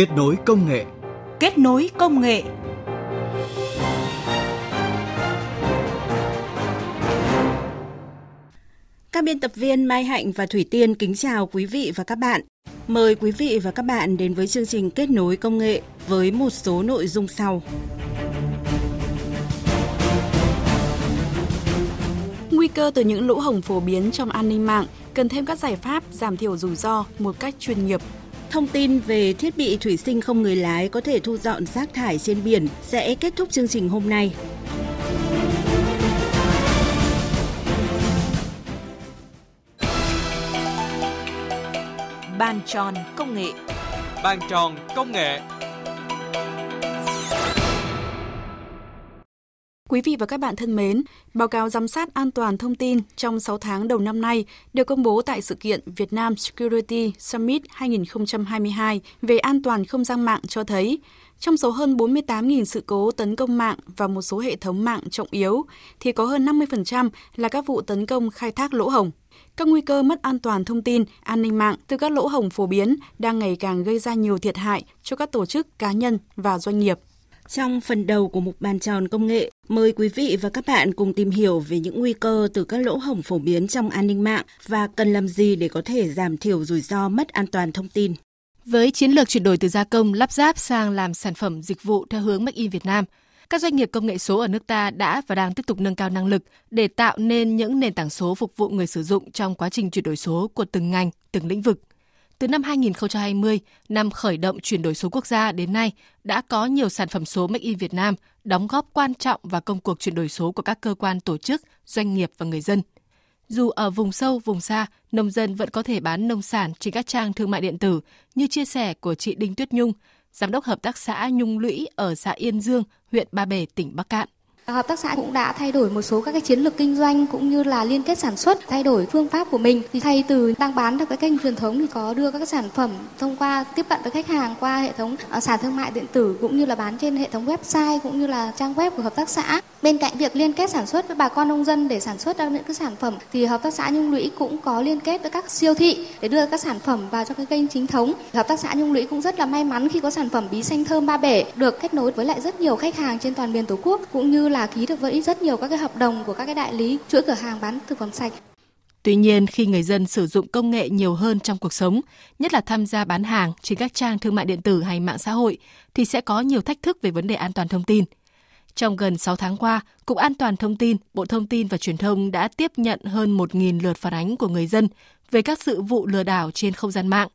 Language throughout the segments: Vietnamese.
Kết nối công nghệ. Kết nối công nghệ. Các biên tập viên Mai Hạnh và Thủy Tiên kính chào quý vị và các bạn. Mời quý vị và các bạn đến với chương trình Kết nối công nghệ với một số nội dung sau. Nguy cơ từ những lỗ hổng phổ biến trong an ninh mạng cần thêm các giải pháp giảm thiểu rủi ro một cách chuyên nghiệp. Thông tin về thiết bị thủy sinh không người lái có thể thu dọn rác thải trên biển sẽ kết thúc chương trình hôm nay. Bàn tròn công nghệ. Bàn tròn công nghệ. Quý vị và các bạn thân mến, báo cáo giám sát an toàn thông tin trong 6 tháng đầu năm nay được công bố tại sự kiện Việt Nam Security Summit 2022 về an toàn không gian mạng cho thấy, trong số hơn 48.000 sự cố tấn công mạng và một số hệ thống mạng trọng yếu, thì có hơn 50% là các vụ tấn công khai thác lỗ hổng. Các nguy cơ mất an toàn thông tin, an ninh mạng từ các lỗ hổng phổ biến đang ngày càng gây ra nhiều thiệt hại cho các tổ chức, cá nhân và doanh nghiệp. Trong phần đầu của mục bàn tròn công nghệ, mời quý vị và các bạn cùng tìm hiểu về những nguy cơ từ các lỗ hổng phổ biến trong an ninh mạng và cần làm gì để có thể giảm thiểu rủi ro mất an toàn thông tin. Với chiến lược chuyển đổi từ gia công lắp ráp sang làm sản phẩm dịch vụ theo hướng Make in Việt Nam, các doanh nghiệp công nghệ số ở nước ta đã và đang tiếp tục nâng cao năng lực để tạo nên những nền tảng số phục vụ người sử dụng trong quá trình chuyển đổi số của từng ngành, từng lĩnh vực. Từ năm 2020, năm khởi động chuyển đổi số quốc gia đến nay, đã có nhiều sản phẩm số Make in Việt Nam đóng góp quan trọng vào công cuộc chuyển đổi số của các cơ quan tổ chức, doanh nghiệp và người dân. Dù ở vùng sâu, vùng xa, nông dân vẫn có thể bán nông sản trên các trang thương mại điện tử như chia sẻ của chị Đinh Tuyết Nhung, Giám đốc Hợp tác xã Nhung Lũy ở xã Yên Dương, huyện Ba Bể, tỉnh Bắc Cạn. Hợp tác xã cũng đã thay đổi một số các cái chiến lược kinh doanh cũng như là liên kết sản xuất, thay đổi phương pháp của mình. Thì thay từ đang bán được cái kênh truyền thống thì có đưa các sản phẩm thông qua tiếp cận với khách hàng qua hệ thống ờ, sàn thương mại điện tử cũng như là bán trên hệ thống website cũng như là trang web của hợp tác xã. Bên cạnh việc liên kết sản xuất với bà con nông dân để sản xuất ra những cái sản phẩm thì hợp tác xã Nhung Lũy cũng có liên kết với các siêu thị để đưa các sản phẩm vào cho cái kênh chính thống. Hợp tác xã Nhung Lũy cũng rất là may mắn khi có sản phẩm bí xanh thơm ba bể được kết nối với lại rất nhiều khách hàng trên toàn miền Tổ quốc cũng như là ký được với rất nhiều các cái hợp đồng của các cái đại lý chuỗi cửa hàng bán thực phẩm sạch. Tuy nhiên, khi người dân sử dụng công nghệ nhiều hơn trong cuộc sống, nhất là tham gia bán hàng trên các trang thương mại điện tử hay mạng xã hội, thì sẽ có nhiều thách thức về vấn đề an toàn thông tin. Trong gần 6 tháng qua, Cục An toàn Thông tin, Bộ Thông tin và Truyền thông đã tiếp nhận hơn 1.000 lượt phản ánh của người dân về các sự vụ lừa đảo trên không gian mạng,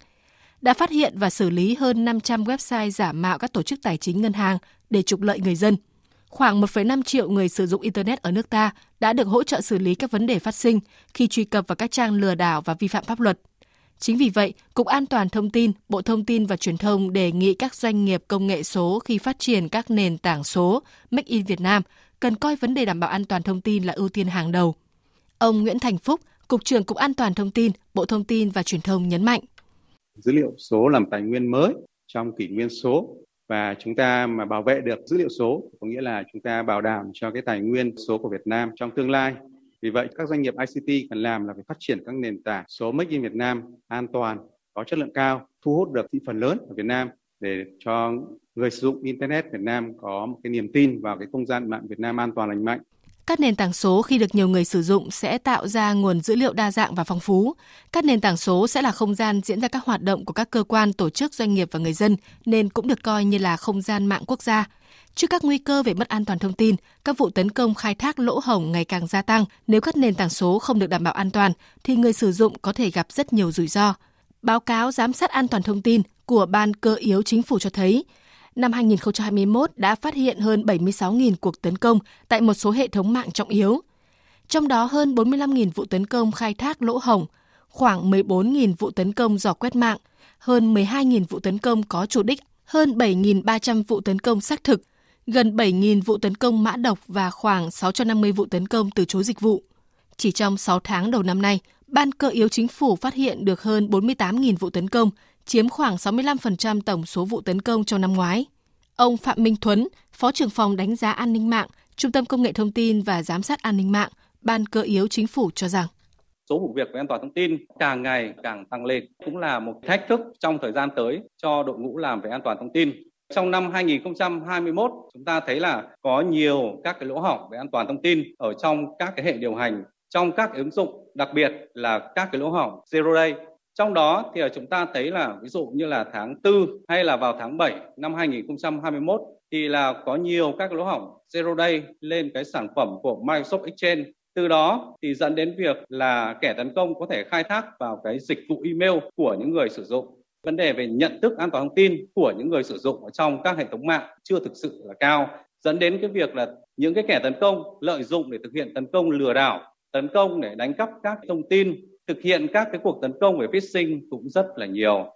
đã phát hiện và xử lý hơn 500 website giả mạo các tổ chức tài chính ngân hàng để trục lợi người dân – khoảng 1,5 triệu người sử dụng Internet ở nước ta đã được hỗ trợ xử lý các vấn đề phát sinh khi truy cập vào các trang lừa đảo và vi phạm pháp luật. Chính vì vậy, Cục An toàn Thông tin, Bộ Thông tin và Truyền thông đề nghị các doanh nghiệp công nghệ số khi phát triển các nền tảng số Make in Việt Nam cần coi vấn đề đảm bảo an toàn thông tin là ưu tiên hàng đầu. Ông Nguyễn Thành Phúc, Cục trưởng Cục An toàn Thông tin, Bộ Thông tin và Truyền thông nhấn mạnh. Dữ liệu số làm tài nguyên mới trong kỷ nguyên số và chúng ta mà bảo vệ được dữ liệu số có nghĩa là chúng ta bảo đảm cho cái tài nguyên số của Việt Nam trong tương lai. Vì vậy các doanh nghiệp ICT cần làm là phải phát triển các nền tảng số Make in Việt Nam an toàn, có chất lượng cao, thu hút được thị phần lớn ở Việt Nam để cho người sử dụng internet Việt Nam có một cái niềm tin vào cái không gian mạng Việt Nam an toàn lành mạnh. Các nền tảng số khi được nhiều người sử dụng sẽ tạo ra nguồn dữ liệu đa dạng và phong phú. Các nền tảng số sẽ là không gian diễn ra các hoạt động của các cơ quan, tổ chức, doanh nghiệp và người dân, nên cũng được coi như là không gian mạng quốc gia. Trước các nguy cơ về mất an toàn thông tin, các vụ tấn công khai thác lỗ hổng ngày càng gia tăng. Nếu các nền tảng số không được đảm bảo an toàn, thì người sử dụng có thể gặp rất nhiều rủi ro. Báo cáo giám sát an toàn thông tin của Ban cơ yếu chính phủ cho thấy, năm 2021 đã phát hiện hơn 76.000 cuộc tấn công tại một số hệ thống mạng trọng yếu. Trong đó hơn 45.000 vụ tấn công khai thác lỗ hổng, khoảng 14.000 vụ tấn công dò quét mạng, hơn 12.000 vụ tấn công có chủ đích, hơn 7.300 vụ tấn công xác thực, gần 7.000 vụ tấn công mã độc và khoảng 650 vụ tấn công từ chối dịch vụ. Chỉ trong 6 tháng đầu năm nay, Ban cơ yếu chính phủ phát hiện được hơn 48.000 vụ tấn công, chiếm khoảng 65% tổng số vụ tấn công trong năm ngoái. Ông Phạm Minh Thuấn, Phó trưởng phòng đánh giá an ninh mạng, Trung tâm Công nghệ Thông tin và Giám sát an ninh mạng, Ban cơ yếu chính phủ cho rằng số vụ việc về an toàn thông tin càng ngày càng tăng lên cũng là một thách thức trong thời gian tới cho đội ngũ làm về an toàn thông tin. Trong năm 2021, chúng ta thấy là có nhiều các cái lỗ hỏng về an toàn thông tin ở trong các cái hệ điều hành, trong các ứng dụng, đặc biệt là các cái lỗ hỏng zero day. Trong đó thì chúng ta thấy là ví dụ như là tháng 4 hay là vào tháng 7 năm 2021 thì là có nhiều các lỗ hỏng zero day lên cái sản phẩm của Microsoft Exchange từ đó thì dẫn đến việc là kẻ tấn công có thể khai thác vào cái dịch vụ email của những người sử dụng vấn đề về nhận thức an toàn thông tin của những người sử dụng ở trong các hệ thống mạng chưa thực sự là cao, dẫn đến cái việc là những cái kẻ tấn công lợi dụng để thực hiện tấn công lừa đảo, tấn công để đánh cắp các thông tin, thực hiện các cái cuộc tấn công về phishing cũng rất là nhiều.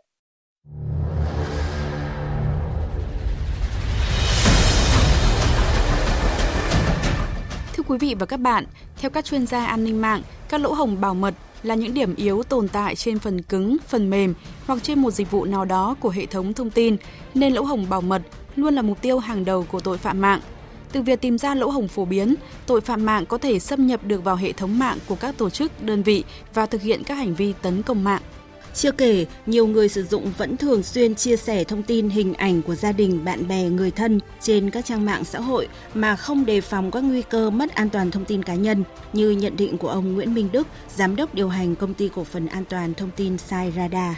Quý vị và các bạn, theo các chuyên gia an ninh mạng, các lỗ hổng bảo mật là những điểm yếu tồn tại trên phần cứng, phần mềm hoặc trên một dịch vụ nào đó của hệ thống thông tin, nên lỗ hổng bảo mật luôn là mục tiêu hàng đầu của tội phạm mạng. Từ việc tìm ra lỗ hổng phổ biến, tội phạm mạng có thể xâm nhập được vào hệ thống mạng của các tổ chức, đơn vị và thực hiện các hành vi tấn công mạng. Chưa kể, nhiều người sử dụng vẫn thường xuyên chia sẻ thông tin hình ảnh của gia đình, bạn bè, người thân trên các trang mạng xã hội mà không đề phòng các nguy cơ mất an toàn thông tin cá nhân, như nhận định của ông Nguyễn Minh Đức, giám đốc điều hành công ty cổ phần an toàn thông tin Sai Radar.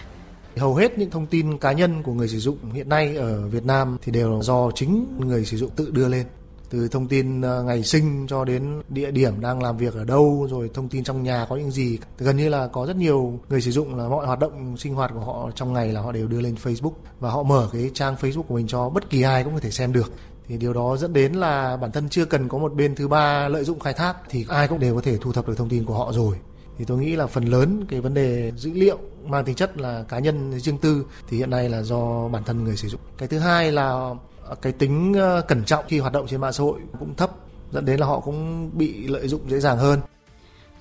Hầu hết những thông tin cá nhân của người sử dụng hiện nay ở Việt Nam thì đều do chính người sử dụng tự đưa lên từ thông tin ờ, ngày sinh cho đến địa điểm đang làm việc ở đâu, rồi thông tin trong nhà có những gì. Gần như là có rất nhiều người sử dụng là mọi hoạt động sinh hoạt của họ trong ngày là họ đều đưa lên Facebook và họ mở cái trang Facebook của mình cho bất kỳ ai cũng có thể xem được. Thì điều đó dẫn đến là bản thân chưa cần có một bên thứ ba lợi dụng khai thác thì ai cũng đều có thể thu thập được thông tin của họ rồi. Thì tôi nghĩ là phần lớn cái vấn đề dữ liệu mang tính chất là cá nhân riêng tư thì hiện nay là do bản thân người sử dụng. Cái thứ hai là cái tính ờ, cẩn trọng khi hoạt động trên mạng xã hội cũng thấp dẫn đến là họ cũng bị lợi dụng dễ dàng hơn.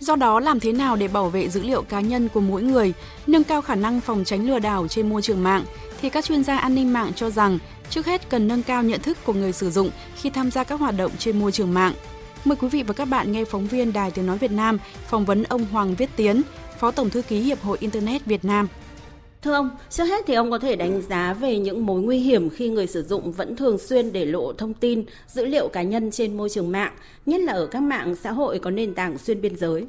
Do đó, làm thế nào để bảo vệ dữ liệu cá nhân của mỗi người, nâng cao khả năng phòng tránh lừa đảo trên môi trường mạng, thì các chuyên gia an ninh mạng cho rằng trước hết cần nâng cao nhận thức của người sử dụng khi tham gia các hoạt động trên môi trường mạng. Mời quý vị và các bạn nghe phóng viên Đài Tiếng Nói Việt Nam phỏng vấn ông Hoàng Viết Tiến, Phó Tổng Thư ký Hiệp hội Internet Việt Nam. Thưa ông, trước hết thì ông có thể đánh giá về những mối nguy hiểm khi người sử dụng vẫn thường xuyên để lộ thông tin, dữ liệu cá nhân trên môi trường mạng, nhất là ở các mạng xã hội có nền tảng xuyên biên giới.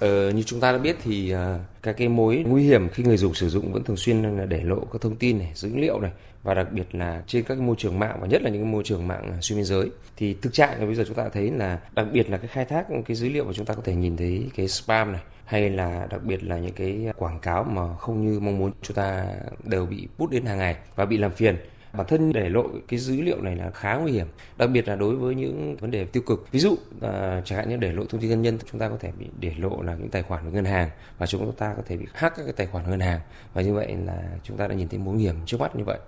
Ờ, như chúng ta đã biết thì uh, các cái mối nguy hiểm khi người dùng sử dụng vẫn thường xuyên là để lộ các thông tin này, dữ liệu này và đặc biệt là trên các cái môi trường mạng và nhất là những cái môi trường mạng à, xuyên biên giới. Thì thực trạng là bây giờ chúng ta thấy là đặc biệt là cái khai thác cái dữ liệu mà chúng ta có thể nhìn thấy cái spam này hay là đặc biệt là những cái quảng cáo mà không như mong muốn chúng ta đều bị bút đến hàng ngày và bị làm phiền bản thân để lộ cái dữ liệu này là khá nguy hiểm đặc biệt là đối với những vấn đề tiêu cực. Ví dụ à, chẳng hạn như để lộ thông tin cá nhân chúng ta có thể bị để lộ là những tài khoản của ngân hàng và chúng ta có thể bị hack các cái tài khoản ngân hàng. Và như vậy là chúng ta đã nhìn thấy mối nguy hiểm trước mắt như vậy.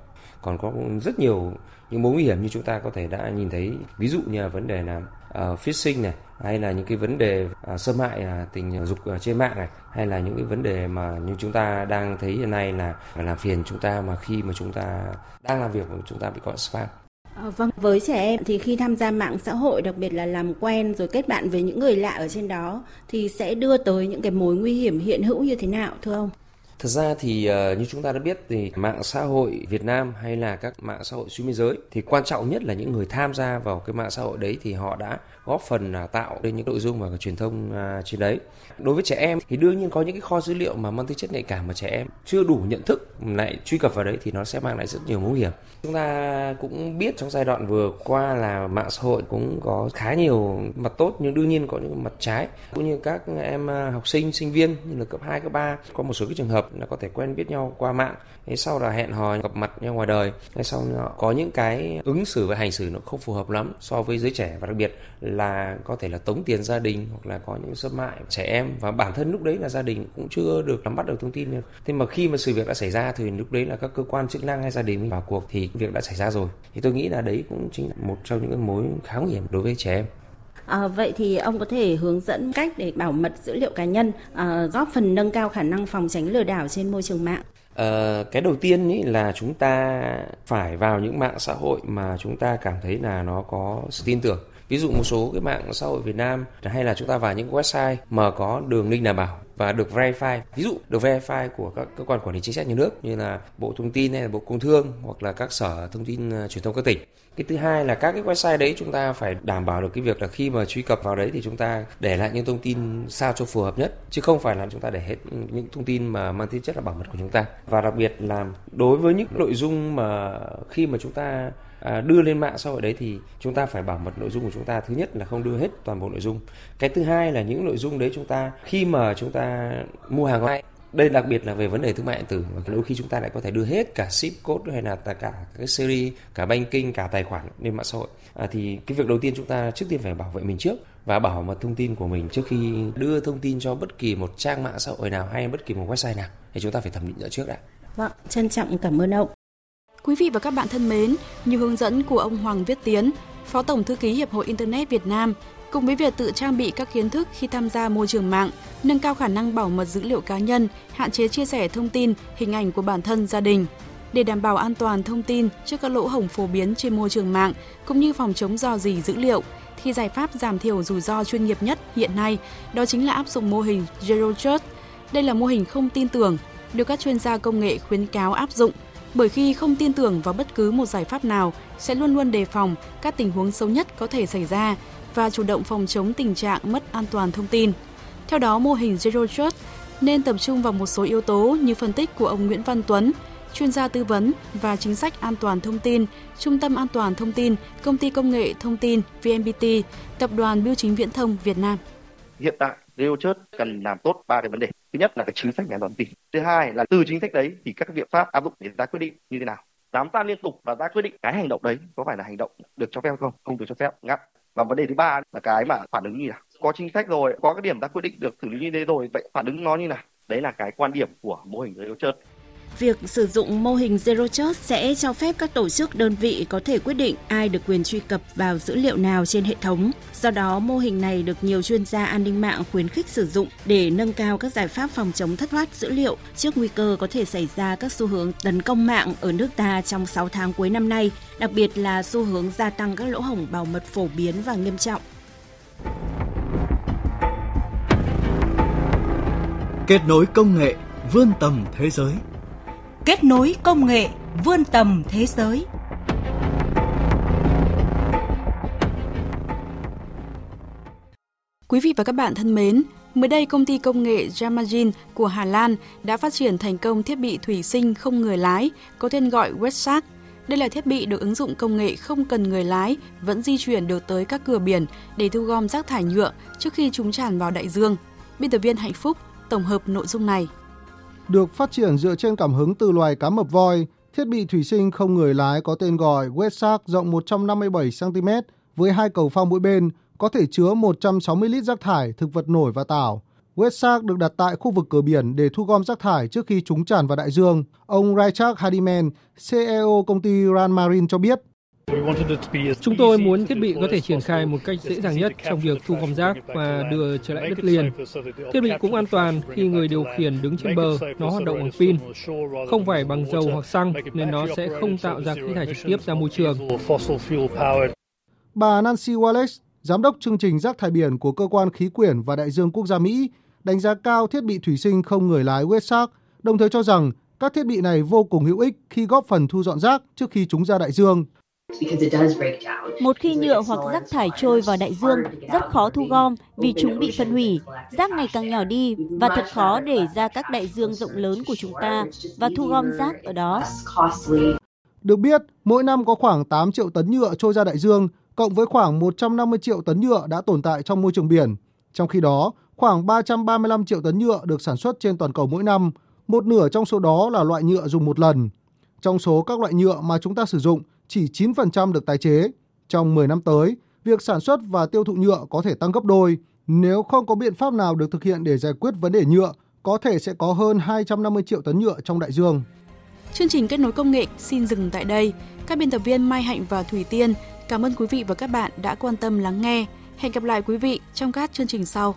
Còn có rất nhiều những mối nguy hiểm như chúng ta có thể đã nhìn thấy. Ví dụ như là vấn đề là uh, phishing này hay là những cái vấn đề uh, xâm hại uh, tình dục uh, trên mạng này hay là những cái vấn đề mà như chúng ta đang thấy hiện nay là làm phiền chúng ta mà khi mà chúng ta đang làm việc mà chúng ta bị gọi spam À, vâng, với trẻ em thì khi tham gia mạng xã hội, đặc biệt là làm quen rồi kết bạn với những người lạ ở trên đó thì sẽ đưa tới những cái mối nguy hiểm hiện hữu như thế nào thưa ông? Thật ra thì uh, như chúng ta đã biết thì mạng xã hội Việt Nam hay là các mạng xã hội xuyên biên giới thì quan trọng nhất là những người tham gia vào cái mạng xã hội đấy thì họ đã góp phần là tạo nên những nội dung và truyền thông uh, trên đấy. Đối với trẻ em thì đương nhiên có những cái kho dữ liệu mà mang tính chất nhạy cảm mà trẻ em chưa đủ nhận thức lại truy cập vào đấy thì nó sẽ mang lại rất nhiều mối hiểm. Chúng ta cũng biết trong giai đoạn vừa qua là mạng xã hội cũng có khá nhiều mặt tốt nhưng đương nhiên có những mặt trái cũng như các em à, học sinh sinh viên như là cấp 2 cấp 3 có một số cái trường hợp là có thể quen biết nhau qua mạng. Thế sau là hẹn hò, gặp mặt nhau ngoài đời. Thế sau có những cái ứng xử và hành xử nó không phù hợp lắm so với giới trẻ và đặc biệt là có thể là tống tiền gia đình hoặc là có những xâm hại trẻ em. Và bản thân lúc đấy là gia đình cũng chưa được nắm bắt được thông tin thế mà khi mà sự việc đã xảy ra thì lúc đấy là các cơ quan chức năng hay gia đình vào cuộc thì việc đã xảy ra rồi. Thì tôi nghĩ là đấy cũng chính là một trong những cái mối khá nguy hiểm đối với trẻ em. À, vậy thì ông có thể hướng dẫn cách để bảo mật dữ liệu cá nhân, à, góp phần nâng cao khả năng phòng tránh lừa đảo trên môi trường mạng? À, cái đầu tiên ý là chúng ta phải vào những mạng xã hội mà chúng ta cảm thấy là nó có sự tin tưởng ví dụ một số cái mạng xã hội Việt Nam hay là chúng ta vào những website mà có đường link đảm bảo và được verify. Ví dụ, được verify của các cơ quan quản lý chính sách nhà nước như là bộ thông tin hay là bộ công thương hoặc là các sở thông tin ờ, truyền thông các tỉnh. Cái thứ hai là các cái website đấy chúng ta phải đảm bảo được cái việc là khi mà truy cập vào đấy thì chúng ta để lại những thông tin sao cho phù hợp nhất, chứ không phải là chúng ta để hết những thông tin mà mang tính chất là bảo mật của chúng ta. Và đặc biệt là đối với những nội dung mà khi mà chúng ta à, đưa lên mạng xã hội đấy thì chúng ta phải bảo mật nội dung của chúng ta thứ nhất là không đưa hết toàn bộ nội dung cái thứ hai là những nội dung đấy chúng ta khi mà chúng ta mua hàng online đây đặc biệt là về vấn đề thương mại điện tử và đôi khi chúng ta lại có thể đưa hết cả ship code hay là cả cái series cả banking cả tài khoản lên mạng xã hội à, thì cái việc đầu tiên chúng ta trước tiên phải bảo vệ mình trước và bảo mật thông tin của mình trước khi đưa thông tin cho bất kỳ một trang mạng xã hội nào hay bất kỳ một website nào thì chúng ta phải thẩm định rõ trước đã. Vâng, trân trọng cảm ơn ông. Quý vị và các bạn thân mến, như hướng dẫn của ông Hoàng Viết Tiến, Phó Tổng Thư ký Hiệp hội Internet Việt Nam, cùng với việc tự trang bị các kiến thức khi tham gia môi trường mạng, nâng cao khả năng bảo mật dữ liệu cá nhân, hạn chế chia sẻ thông tin, hình ảnh của bản thân, gia đình. Để đảm bảo an toàn thông tin trước các lỗ hổng phổ biến trên môi trường mạng, cũng như phòng chống dò dỉ dữ liệu, thì giải pháp giảm thiểu rủi ro chuyên nghiệp nhất hiện nay đó chính là áp dụng mô hình Zero Trust. Đây là mô hình không tin tưởng, được các chuyên gia công nghệ khuyến cáo áp dụng bởi khi không tin tưởng vào bất cứ một giải pháp nào sẽ luôn luôn đề phòng các tình huống xấu nhất có thể xảy ra và chủ động phòng chống tình trạng mất an toàn thông tin. Theo đó, mô hình Zero Trust nên tập trung vào một số yếu tố như phân tích của ông Nguyễn Văn Tuấn, chuyên gia tư vấn và chính sách an toàn thông tin, Trung tâm An toàn thông tin, Công ty Công nghệ Thông tin VNPT, Tập đoàn Bưu chính Viễn thông Việt Nam. Hiện tại, Zero Trust cần làm tốt ba cái vấn đề. Thứ nhất là cái chính sách an toàn tin. Thứ hai là từ chính sách đấy thì các biện pháp áp dụng để ra quyết định như thế nào. Giám sát liên tục và ra quyết định cái hành động đấy có phải là hành động được cho phép không? Không được cho phép, ngắt và vấn đề thứ ba là cái mà phản ứng như nào có chính sách rồi có cái điểm ra quyết định được xử lý như thế rồi vậy phản ứng nó như nào đấy là cái quan điểm của mô hình zero trust Việc sử dụng mô hình Zero Trust sẽ cho phép các tổ chức đơn vị có thể quyết định ai được quyền truy cập vào dữ liệu nào trên hệ thống. Do đó, mô hình này được nhiều chuyên gia an ninh mạng khuyến khích sử dụng để nâng cao các giải pháp phòng chống thất thoát dữ liệu trước nguy cơ có thể xảy ra các xu hướng tấn công mạng ở nước ta trong 6 tháng cuối năm nay, đặc biệt là xu hướng gia tăng các lỗ hổng bảo mật phổ biến và nghiêm trọng. Kết nối công nghệ vươn tầm thế giới kết nối công nghệ vươn tầm thế giới. Quý vị và các bạn thân mến, mới đây công ty công nghệ Jamajin của Hà Lan đã phát triển thành công thiết bị thủy sinh không người lái có tên gọi Wetshark. Đây là thiết bị được ứng dụng công nghệ không cần người lái, vẫn di chuyển được tới các cửa biển để thu gom rác thải nhựa trước khi chúng tràn vào đại dương. Biên tập viên Hạnh Phúc tổng hợp nội dung này được phát triển dựa trên cảm hứng từ loài cá mập voi. Thiết bị thủy sinh không người lái có tên gọi Wetshark rộng 157 cm với hai cầu phao mỗi bên, có thể chứa 160 lít rác thải, thực vật nổi và tảo. Wetshark được đặt tại khu vực cửa biển để thu gom rác thải trước khi chúng tràn vào đại dương. Ông Richard Hardiman, CEO công ty Ran Marine cho biết. Chúng tôi muốn thiết bị có thể triển khai một cách dễ dàng nhất trong việc thu gom rác và đưa trở lại đất liền. Thiết bị cũng an toàn khi người điều khiển đứng trên bờ, nó hoạt động bằng pin, không phải bằng dầu hoặc xăng nên nó sẽ không tạo ra khí thải trực tiếp ra môi trường. Bà Nancy Wallace, giám đốc chương trình rác thải biển của cơ quan khí quyển và đại dương quốc gia Mỹ, đánh giá cao thiết bị thủy sinh không người lái Westshark, đồng thời cho rằng các thiết bị này vô cùng hữu ích khi góp phần thu dọn rác trước khi chúng ra đại dương. Một khi nhựa hoặc rác thải trôi vào đại dương, rất khó thu gom vì chúng bị phân hủy. Rác ngày càng nhỏ đi và thật khó để ra các đại dương rộng lớn của chúng ta và thu gom rác ở đó. Được biết, mỗi năm có khoảng 8 triệu tấn nhựa trôi ra đại dương, cộng với khoảng 150 triệu tấn nhựa đã tồn tại trong môi trường biển. Trong khi đó, khoảng 335 triệu tấn nhựa được sản xuất trên toàn cầu mỗi năm, một nửa trong số đó là loại nhựa dùng một lần. Trong số các loại nhựa mà chúng ta sử dụng, chỉ 9% được tái chế. Trong 10 năm tới, việc sản xuất và tiêu thụ nhựa có thể tăng gấp đôi. Nếu không có biện pháp nào được thực hiện để giải quyết vấn đề nhựa, có thể sẽ có hơn 250 triệu tấn nhựa trong đại dương. Chương trình kết nối công nghệ xin dừng tại đây. Các biên tập viên Mai Hạnh và Thủy Tiên cảm ơn quý vị và các bạn đã quan tâm lắng nghe. Hẹn gặp lại quý vị trong các chương trình sau.